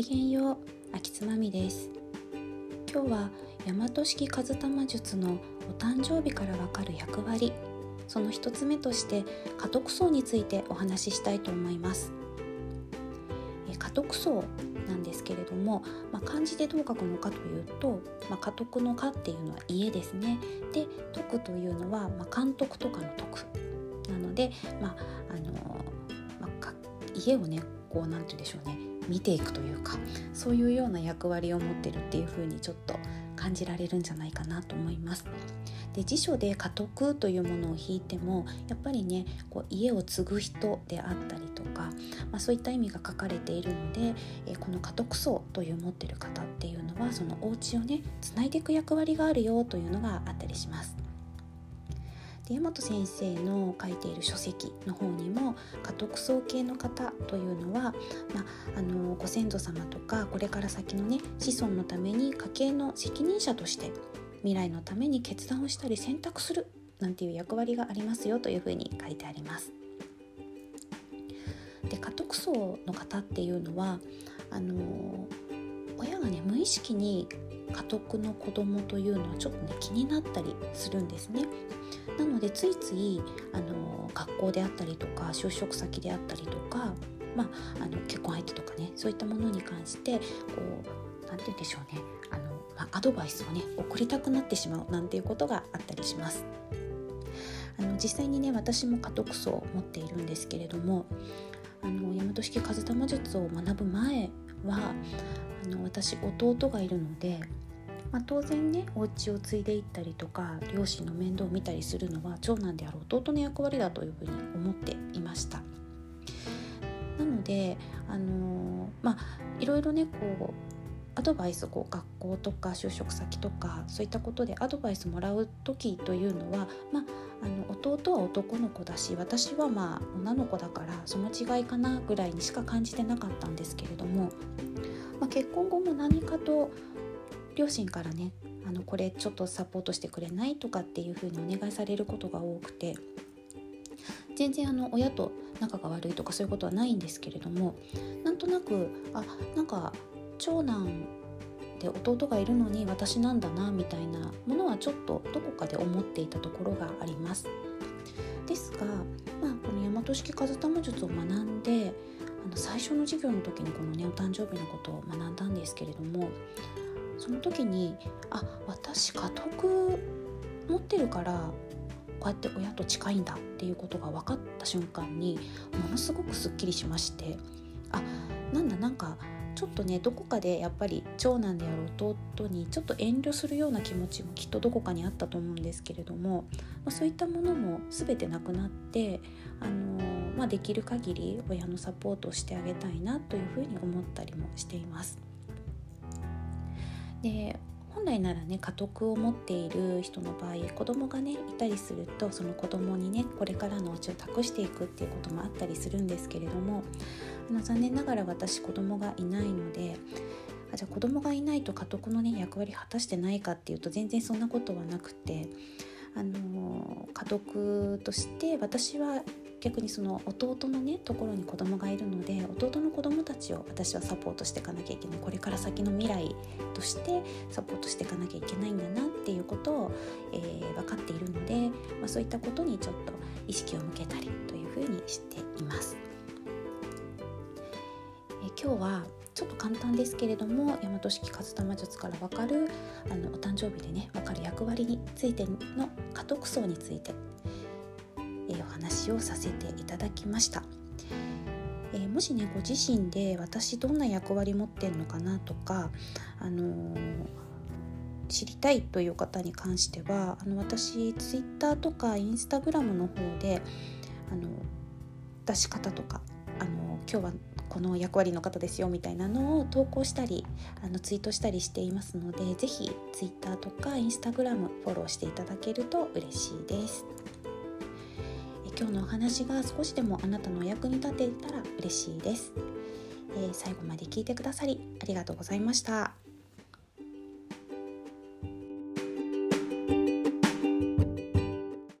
きげんよう秋つまみです。今日は大和式和玉術のお誕生日からわかる役割その一つ目として家督層についてお話ししたいと思います。家督層なんですけれども、まあ、漢字でどう書くのかというと、まあ、家督の家っていうのは家ですね。で徳というのは、まあ、監督とかの徳。なので、まああのまあ、家をねこう何て言うんでしょうね。見ていくというかそういうような役割を持ってるっていう風にちょっと感じられるんじゃないかなと思います。で辞書で家督というものを引いてもやっぱりねこう家を継ぐ人であったりとか、まあ、そういった意味が書かれているので、えこの家督層という持ってる方っていうのはそのお家をねつないでいく役割があるよというのがあったりします。で大和先生の書いている書籍の方にも家督層系の方というのは、まあ、あのご先祖様とかこれから先のね子孫のために家計の責任者として未来のために決断をしたり選択するなんていう役割がありますよというふうに書いてあります。で家督層の方っていうのはあの親がね無意識に家督の子供というのはちょっとね気になったりするんですね。なのでついついあの学校であったりとか就職先であったりとか、まあ、あの結婚相手とかねそういったものに関してこう何て言うんでしょうねあの、まあ、アドバイスをね送りたくなってしまうなんていうことがあったりします。あの実際にね私も家督層を持っているんですけれどもあの大和式風玉術を学ぶ前はの私弟がいるのでまあ、当然ねお家を継いでいったりとか両親の面倒を見たりするのは長男である弟の役割だというふうに思っていました。なのであの、まあいろいろねこうアドバイスこう学校とか就職先とかそういったことでアドバイスもらう時というのは、まあ、あの弟は男の子だし私はまあ女の子だからその違いかなぐらいにしか感じてなかったんですけれども、結婚後も何かと両親からねあのこれちょっとサポートしてくれないとかっていう風にお願いされることが多くて全然あの親と仲が悪いとかそういうことはないんですけれどもなんとなくあなんか長男で弟がいるのに私なんだなみたいなものはちょっとどこかで思っていたところがあります。ですが、まあ、この大和式風玉術を学んで最初の授業の時にこのねお誕生日のことを学んだんですけれどもその時にあ私家督持ってるからこうやって親と近いんだっていうことが分かった瞬間にものすごくすっきりしましてあなんだなんかちょっとねどこかでやっぱり長男である弟にちょっと遠慮するような気持ちもきっとどこかにあったと思うんですけれども、まあ、そういったものも全てなくなって、あの、まあ、できる限り親のサポートをしてあげたいなというふうに思ったりもしています。で本来ならね家督を持っている人の場合子供がねいたりするとその子供にねこれからのお家を託していくっていうこともあったりするんですけれどもあの残念ながら私子供がいないのであじゃあ子供がいないと家督のね役割果たしてないかっていうと全然そんなことはなくてあの家督として私は逆にその弟のねところに子供がいるので弟の子供たちを私はサポートしていかなきゃいけないこれから先の未来としてサポートしていかなきゃいけないんだなっていうことを、えー、分かっているので、まあ、そういったことにちょっと意識を向けたりというふうにしています。えー、今日はちょっと簡単ですけれども大和式活玉術から分かるあのお誕生日でね分かる役割についての家督層についてえお話をさせていただきました。えー、もしねご自身で私どんな役割持ってんのかなとか、あのー、知りたいという方に関してはあの私 Twitter とか Instagram の方であの出し方とかあの今日はこの役割の方ですよみたいなのを投稿したりあのツイートしたりしていますので是非 Twitter とか Instagram フォローしていただけると嬉しいです。今日のお話が少しでもあなたのお役に立てたら嬉しいです、えー、最後まで聞いてくださりありがとうございました。